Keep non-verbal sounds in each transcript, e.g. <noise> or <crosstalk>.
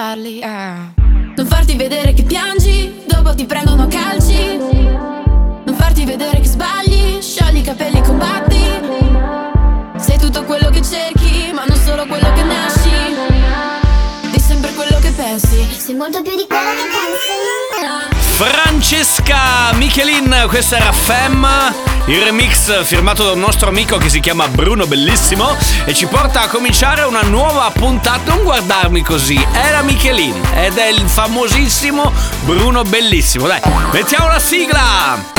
Parli. ah. Non farti vedere che piangi, dopo ti prendono calci. Non farti vedere che sbagli, sciogli i capelli e combatti. Sei tutto quello che cerchi, ma non solo quello che nasci. Di sempre quello che pensi. Sei molto più di quello che pensi. Francesca Michelin, questa era Fem, il remix firmato da un nostro amico che si chiama Bruno Bellissimo e ci porta a cominciare una nuova puntata. Non guardarmi così, era Michelin ed è il famosissimo Bruno Bellissimo. Dai, mettiamo la sigla!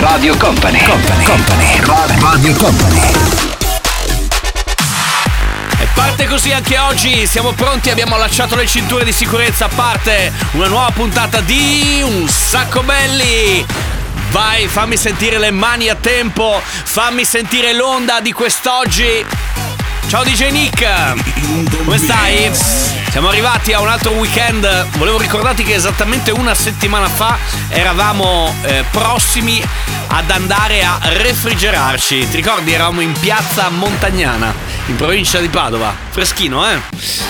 Radio Company. Company. Company. Radio Company. E parte così anche oggi, siamo pronti, abbiamo allacciato le cinture di sicurezza, parte una nuova puntata di Un sacco belli! Vai, fammi sentire le mani a tempo, fammi sentire l'onda di quest'oggi. Ciao DJ Nick, come stai? Siamo arrivati a un altro weekend, volevo ricordarti che esattamente una settimana fa eravamo eh, prossimi ad andare a refrigerarci. Ti ricordi? Eravamo in piazza Montagnana, in provincia di Padova. Freschino, eh?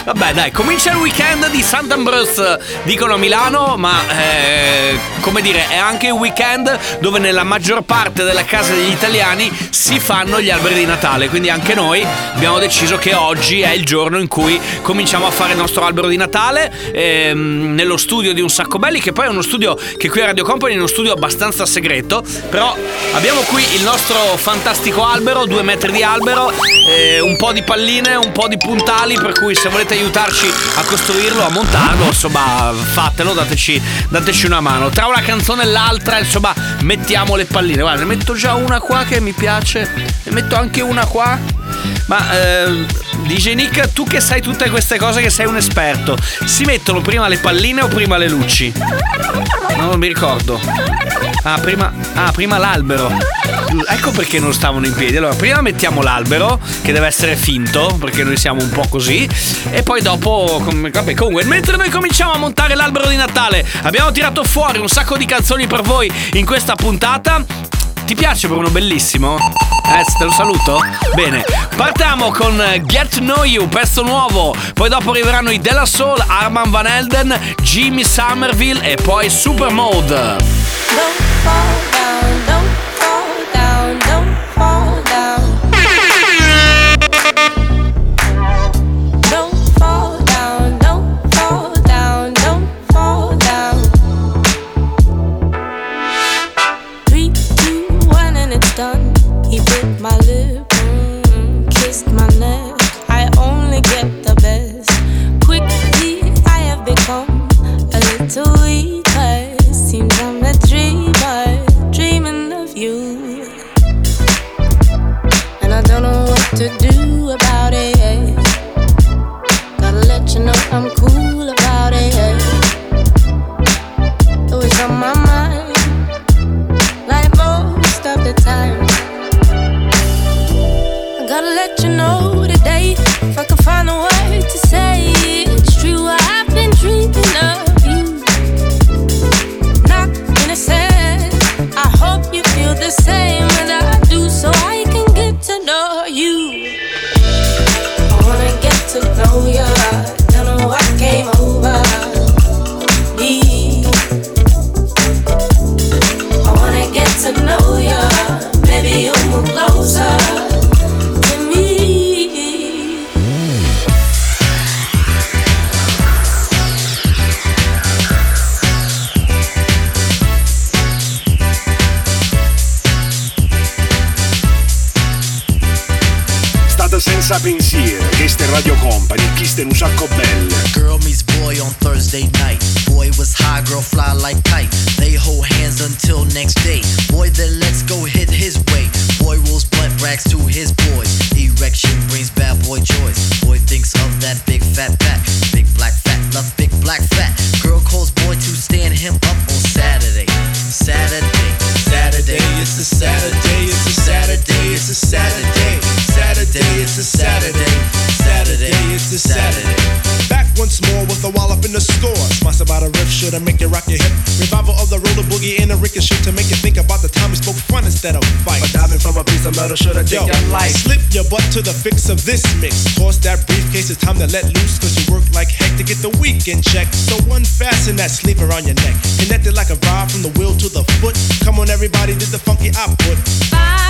Vabbè, dai, comincia il weekend di Sant'Ambrose, dicono a Milano, ma eh, come dire, è anche il weekend dove nella maggior parte delle case degli italiani si fanno gli alberi di Natale. Quindi anche noi abbiamo deciso che oggi è il giorno in cui cominciamo a fare il nostro albero di Natale ehm, nello studio di Un Sacco Belli, che poi è uno studio che qui a Radio Company è uno studio abbastanza segreto. Però abbiamo qui il nostro fantastico albero, due metri di albero, eh, un po' di palline, un po' di puntali, per cui se volete aiutarci a costruirlo, a montarlo, insomma, fatelo, dateci, dateci una mano. Tra una canzone e l'altra, insomma, mettiamo le palline. Guarda, ne metto già una qua che mi piace, ne metto anche una qua. Ma eh, DJ Nick, tu che sai tutte queste cose, che sei un esperto, si mettono prima le palline o prima le luci? No, non mi ricordo. Ah, prima, ah, prima l'albero. Ecco perché non stavano in piedi. Allora, prima mettiamo l'albero, che deve essere finto, perché noi siamo un po' così. E poi dopo. Vabbè, comunque, mentre noi cominciamo a montare l'albero di Natale, abbiamo tirato fuori un sacco di canzoni per voi in questa puntata. Ti piace Bruno? Bellissimo? Eh, te lo saluto? Bene, partiamo con Get to Know You, pezzo nuovo. Poi dopo arriveranno i Della Soul, Arman Van Elden, Jimmy Somerville e poi Super Mode. Don't fall down, senza pensiero, questa è Radio Company, chi sta un sacco belle. Girl meets boy on Thursday night. Boy was high, girl fly like kite. They hold hands until next day. Boy then let's go hit his way. Boy rolls blunt racks to his boys. Erection brings bad boy joys. Boy thinks of that big fat back. Big black fat, love big black fat. Girl calls boy to stand him up on Saturday. Saturday, Saturday, it's a Saturday, it's a Saturday, it's a Saturday. Saturday, it's a Saturday. Saturday, it's a Saturday. Back once more with a wallop in the score. Sponsored by the riff should I make you rock your hip. Revival of the roller boogie and a ricochet to make you think about the time we spoke fun instead of fight. But diving from a piece of metal should I Yo, take your life? slip your butt to the fix of this mix. Toss that briefcase, it's time to let loose. Cause you work like heck to get the weekend check. So unfasten that sleeve around your neck. Connected like a rod from the wheel to the foot. Come on, everybody, did the funky output. Five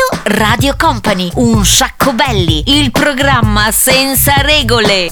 Radio Company, un sacco belli, il programma senza regole.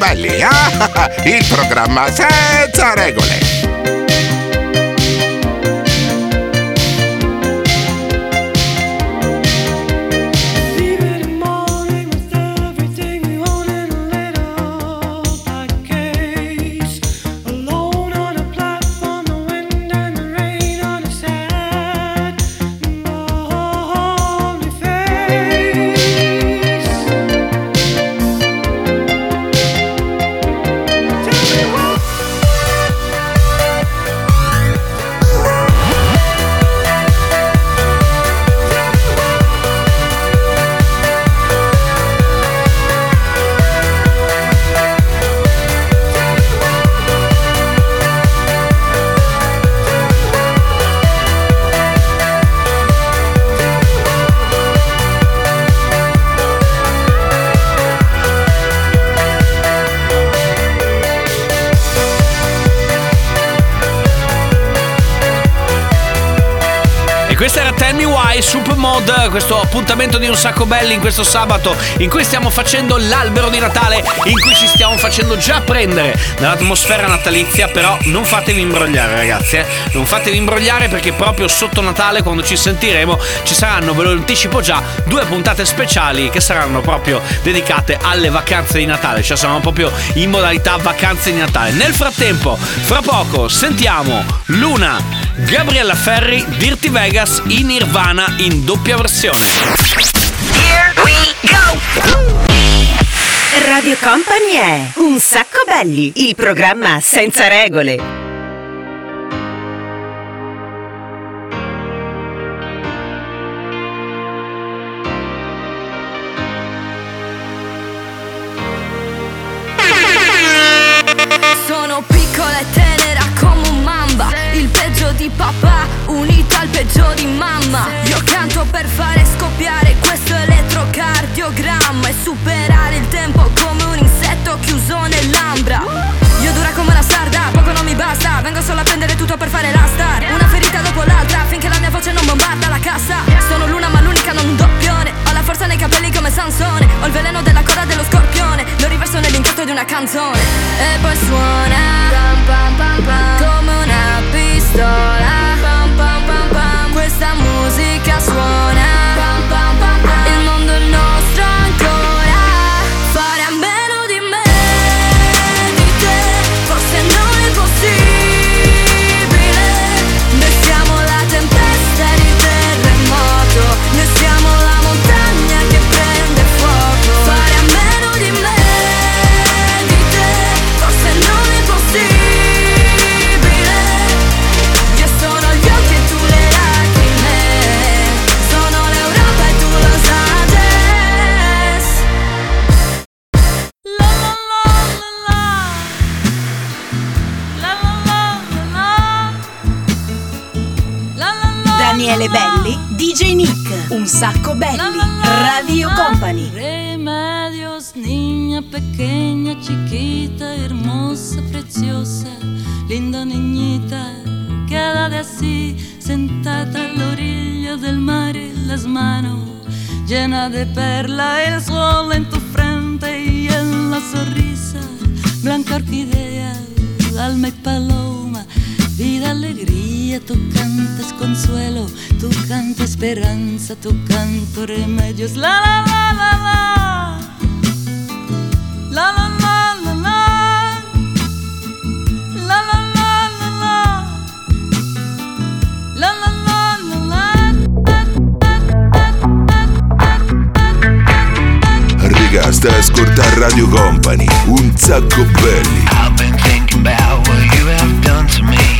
Belli. ah, Il programma senza regole. Questa era Tell Me Why Supermod, questo appuntamento di un sacco belli in questo sabato in cui stiamo facendo l'albero di Natale, in cui ci stiamo facendo già prendere dall'atmosfera natalizia, però non fatevi imbrogliare ragazzi, eh? non fatevi imbrogliare perché proprio sotto Natale quando ci sentiremo ci saranno, ve lo anticipo già, due puntate speciali che saranno proprio dedicate alle vacanze di Natale, cioè saranno proprio in modalità vacanze di Natale. Nel frattempo, fra poco sentiamo Luna, Gabriella Ferri, Dirty Vegas in Nirvana in doppia versione. Here we go! Radio Company è Un sacco belli, il programma senza regole. Per fare scoppiare questo elettrocardiogramma E superare il tempo come un insetto chiuso nell'ambra. Io dura come una sarda, poco non mi basta. Vengo solo a prendere tutto per fare la star. Una ferita dopo l'altra finché la mia voce non bombarda la cassa. Sono l'una ma l'unica non un doppione. Ho la forza nei capelli come Sansone. Ho il veleno della coda dello scorpione. Lo riverso nell'incanto di una canzone. E poi suona. Pam, pam, pam, pam, un sacco belli, Radio Company. Remedios, niña pequeña, chiquita, hermosa, preciosa, linda niñita, quédate así, sentada a la orilla del mar y las manos llenas de perla, el sol en tu frente y en la sonrisa, blanca orquídea, alma y paloma. Vida, alegría, tú cantas consuelo, tú cantas esperanza, tú canto remedios. La la la la la. La la la la la. La la la la la. La la la la la. Riga, stai a ascoltare Radio Company, un sacco belli. I've been thinking about what you have done to me.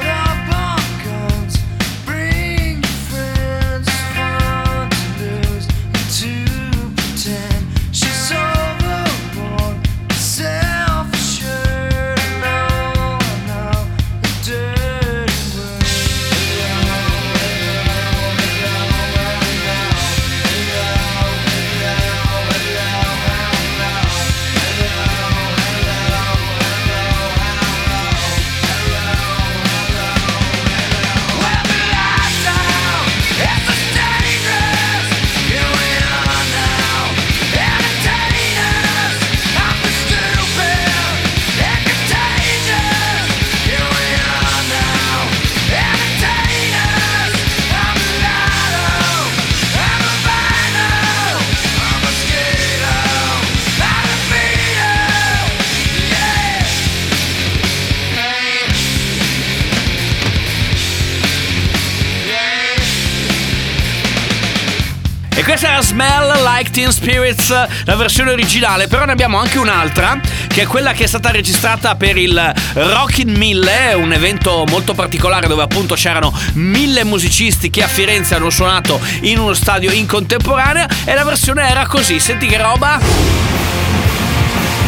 Questa Smell Like Teen Spirits, la versione originale, però ne abbiamo anche un'altra, che è quella che è stata registrata per il Rockin' Mille, un evento molto particolare dove appunto c'erano mille musicisti che a Firenze hanno suonato in uno stadio in contemporanea e la versione era così, senti che roba?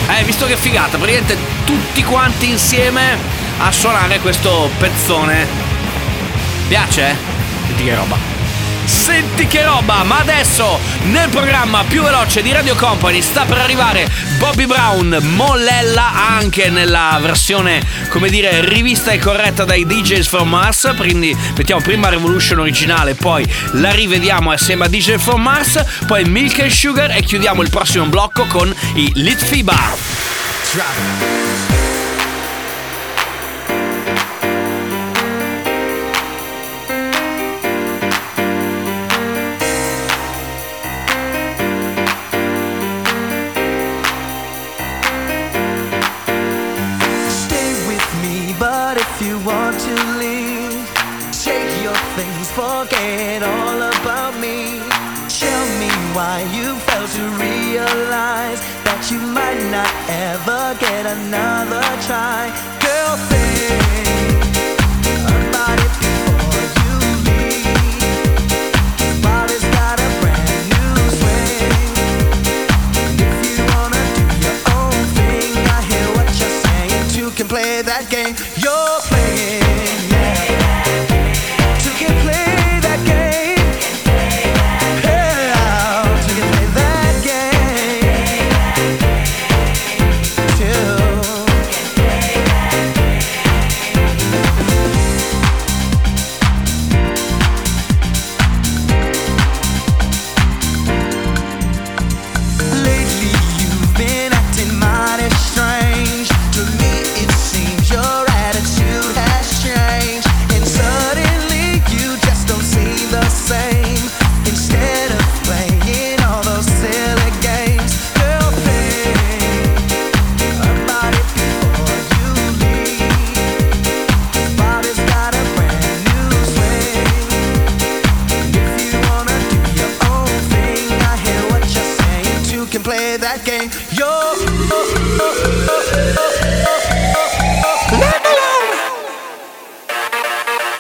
Eh, visto che figata, praticamente tutti quanti insieme a suonare questo pezzone. Piace? Senti che roba. Senti che roba, ma adesso nel programma più veloce di Radio Company sta per arrivare Bobby Brown, Mollella anche nella versione, come dire, rivista e corretta dai DJs from Mars, quindi mettiamo prima Revolution originale, poi la rivediamo assieme a DJ from Mars, poi Milk and Sugar e chiudiamo il prossimo blocco con i Litfiba. Stay forget all about me. Tell me why you failed to realize that you might not ever get another try. Girl, think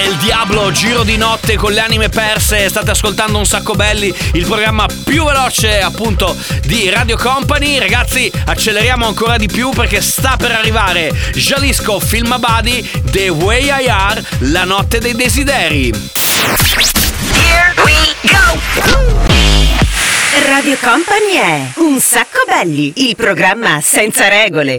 è il Diablo, Giro di Notte con le anime perse. State ascoltando un sacco belli, il programma più veloce appunto di Radio Company. Ragazzi, acceleriamo ancora di più perché sta per arrivare Jalisco Filmabadi, The Way I Are, La Notte dei Desideri. Here we go! Radio Company è Un sacco belli, il programma senza regole.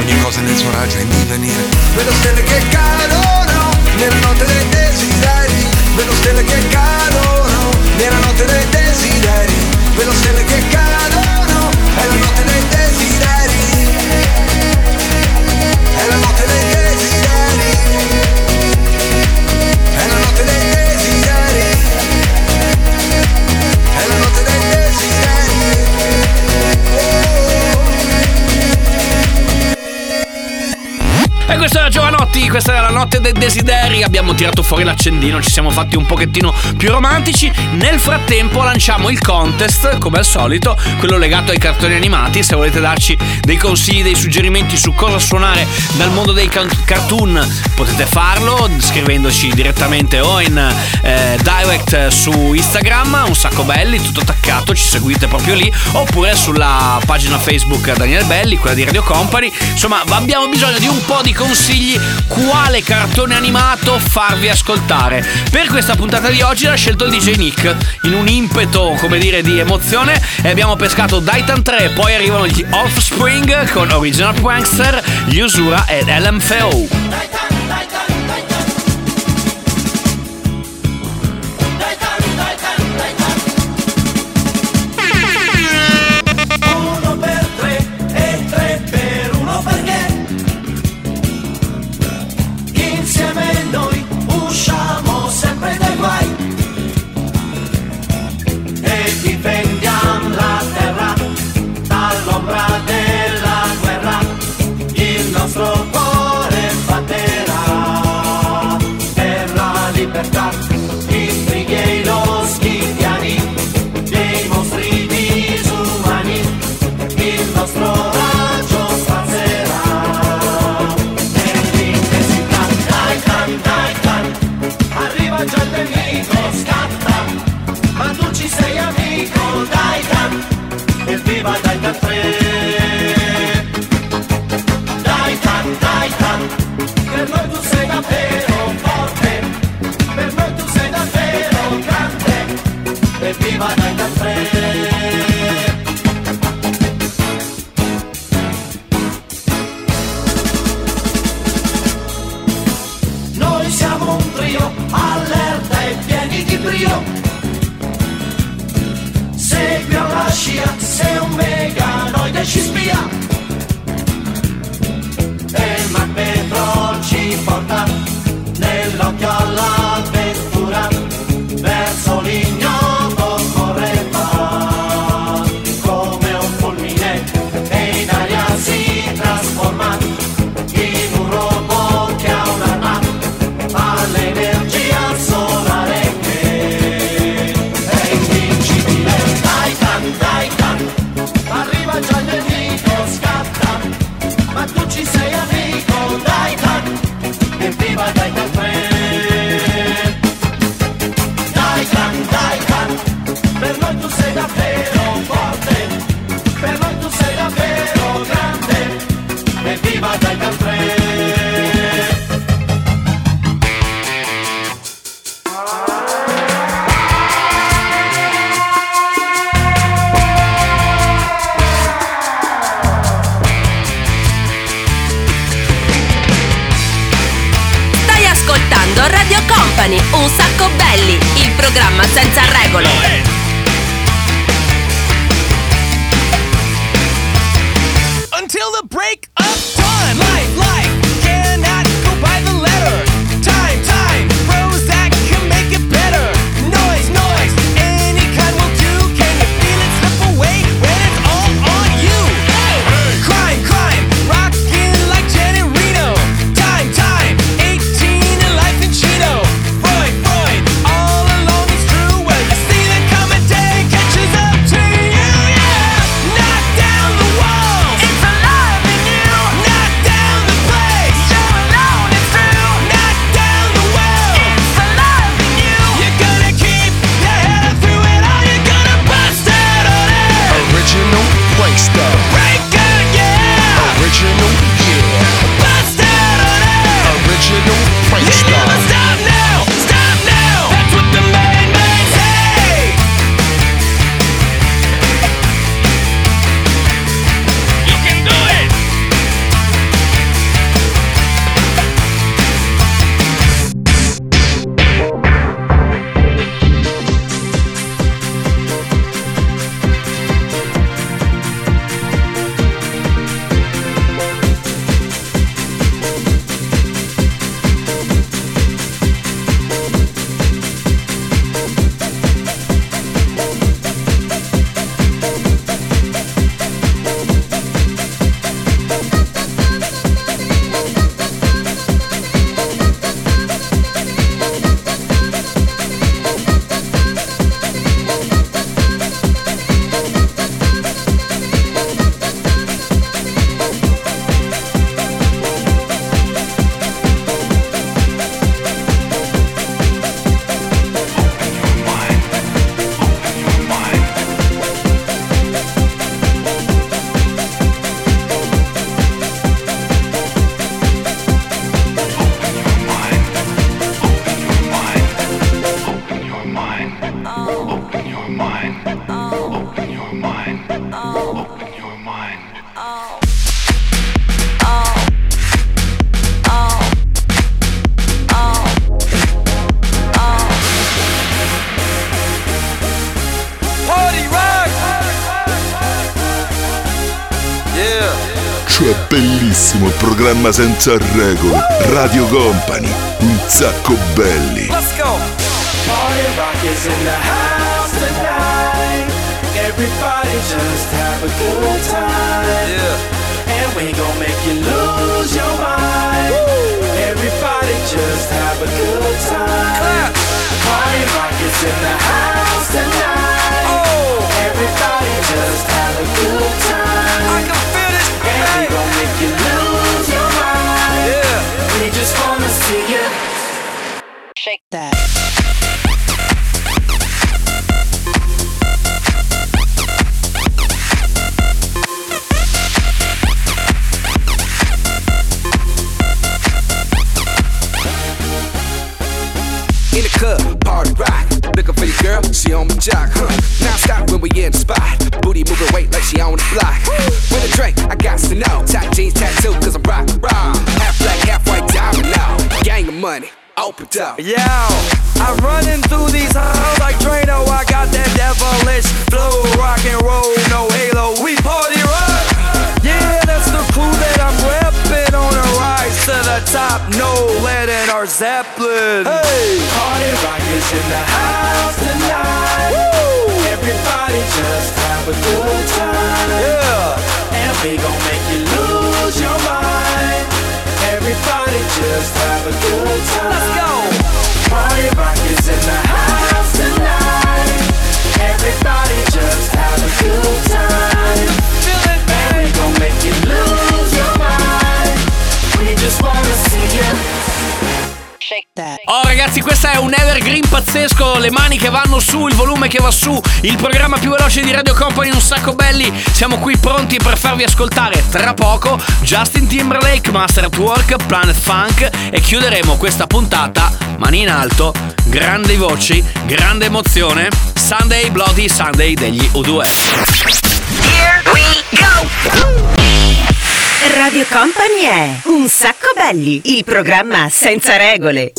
ogni cosa nel suo raggio è in divenire. Vedo stelle che cadono nella notte dei desideri. Vedo stelle che cadono nella notte dei desideri. Vedo stelle che cadono, è la notte dei desideri. È la notte E questa era Giovanotti, questa era la notte dei desideri. Abbiamo tirato fuori l'accendino, ci siamo fatti un pochettino più romantici. Nel frattempo lanciamo il contest, come al solito, quello legato ai cartoni animati. Se volete darci dei consigli, dei suggerimenti su cosa suonare dal mondo dei cartoon, potete farlo scrivendoci direttamente o in eh, direct su Instagram, un sacco belli, tutto attaccato, ci seguite proprio lì, oppure sulla pagina Facebook Daniele Belli, quella di Radio Company. Insomma, abbiamo bisogno di un po' di consigli quale cartone animato farvi ascoltare. Per questa puntata di oggi l'ha scelto il DJ Nick in un impeto, come dire, di emozione e abbiamo pescato Daitan 3, poi arrivano gli Offspring con Original Prankster, Yusura ed LMFAO. Cioè bellissimo il programma senza regole. Radio Company. Un sacco belli. Let's go. Party rock is in the house tonight. Everybody just have a good time. Yeah. And we gon' make you lose your mind. Everybody just have a good time. Party rock is in the house tonight. Oh. Everybody just have a good time. We gon' make you lose your mind. Yeah. We just wanna see you. Shake that. Looking for your girl, she on my jock, huh? Now stop when we in the spot. Booty moving weight like she on the block. With a drink, I got to know. Tight jeans tattoo, cause I'm rock, raw. Half black, half white diamond now. Gang of money, open up. Yo, I'm running through these halls like Drano. I got that devilish flow, rock and roll, no halo. We party rock. Yeah, that's the crew that I'm repping on a rise to the top. No lead in our Zeppelin. Hey, party rock is in the house tonight. Everybody just have a good time. Yeah, and we gon' make you lose your mind. Everybody just have a good time. Let's go. Party rock is in the house tonight. Everybody just have a good time. Oh ragazzi, questa è un evergreen pazzesco, le mani che vanno su, il volume che va su, il programma più veloce di Radio Company, un sacco belli. Siamo qui pronti per farvi ascoltare tra poco Justin Timberlake, Master at Work, Planet Funk e chiuderemo questa puntata, mani in alto, grandi voci, grande emozione, Sunday Bloody Sunday degli U2. Here we go! Radio Company è Un sacco belli, il programma senza regole.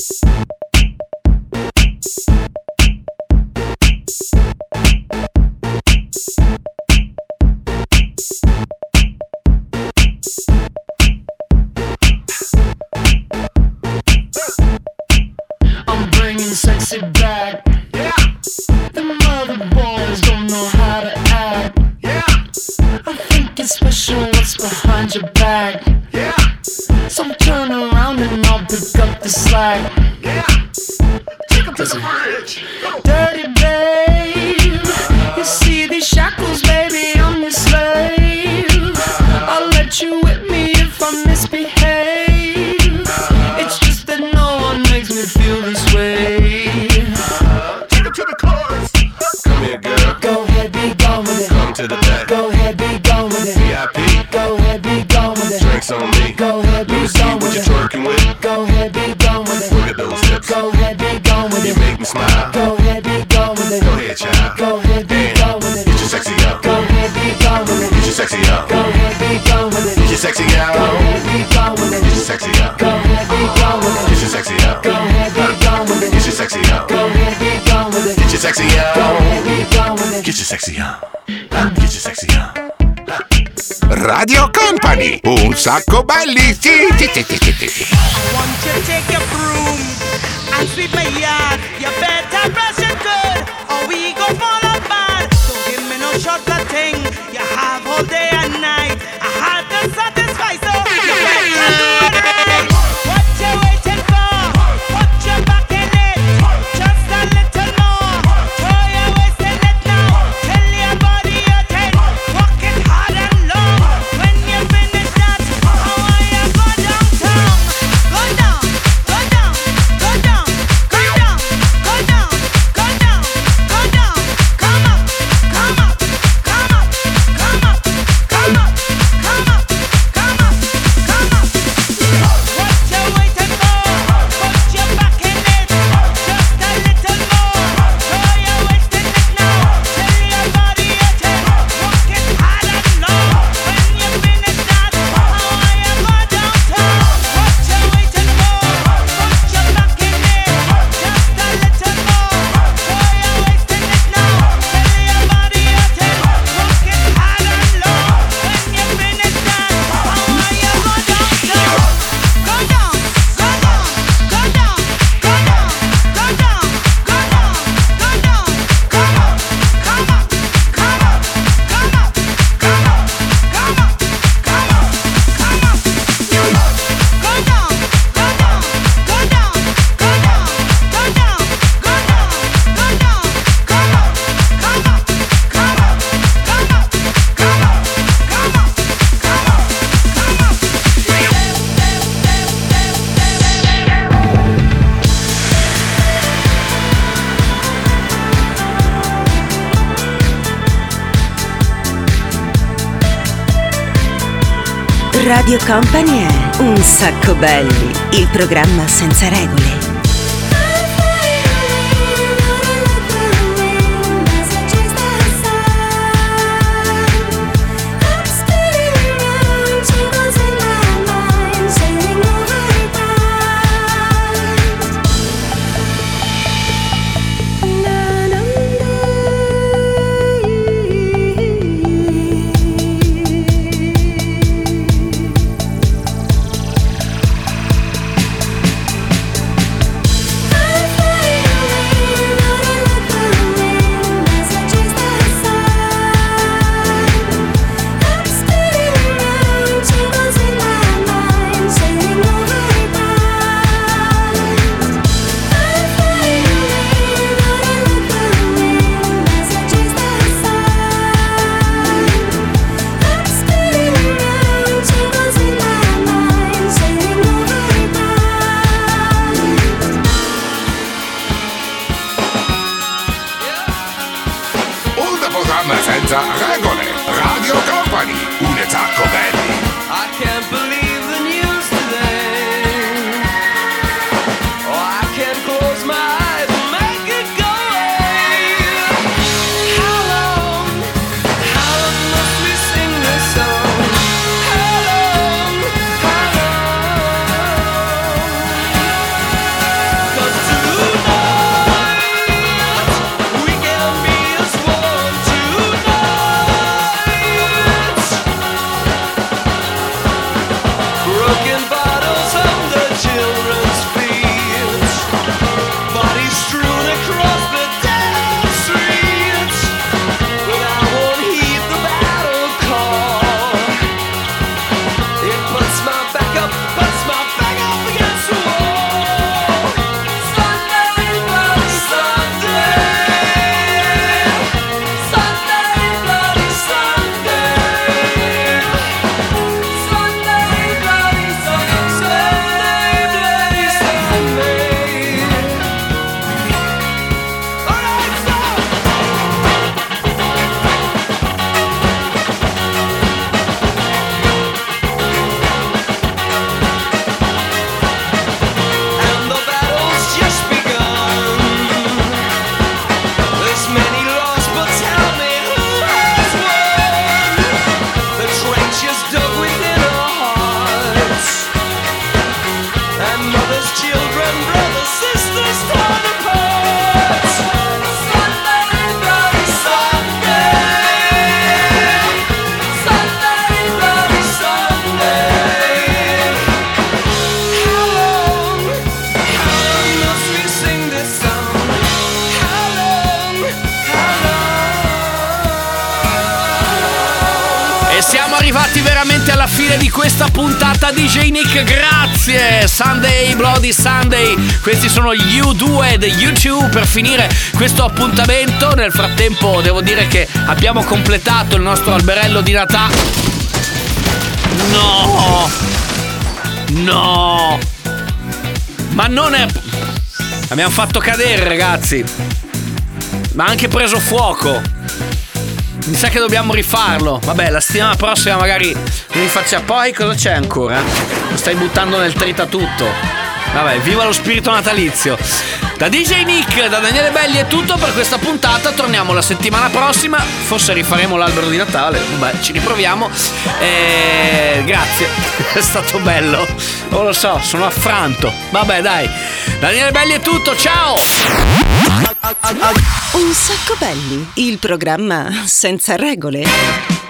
I'm bringing sexy back. change your bag. Yeah. So turn around and I'll pick up the slack. Yeah. Take up the bridge. Dirty babe, you see these shackles. sexy, huh? Get sexy, huh? Radio Company, un sacco belli, sì, sì, sì, sì, sì. I want to take your broom and sweep my yard, you better Radio Company è Un sacco belli, il programma senza regole. Fine di questa puntata DJ Nick, grazie! Sunday, Bloody Sunday, questi sono gli U2 di YouTube per finire questo appuntamento. Nel frattempo devo dire che abbiamo completato il nostro alberello di Natale. No! No! Ma non è... Abbiamo fatto cadere ragazzi! Ma ha anche preso fuoco! Mi sa che dobbiamo rifarlo. Vabbè, la settimana prossima magari mi faccia. Poi cosa c'è ancora? Lo stai buttando nel tritatutto. Vabbè, viva lo spirito natalizio. Da DJ Nick, da Daniele Belli è tutto per questa puntata. Torniamo la settimana prossima. Forse rifaremo l'albero di Natale. Vabbè, ci riproviamo. E... Grazie, <laughs> è stato bello. Non lo so, sono affranto. Vabbè, dai. Daniele Belli è tutto, ciao! Un sacco belli, il programma senza regole.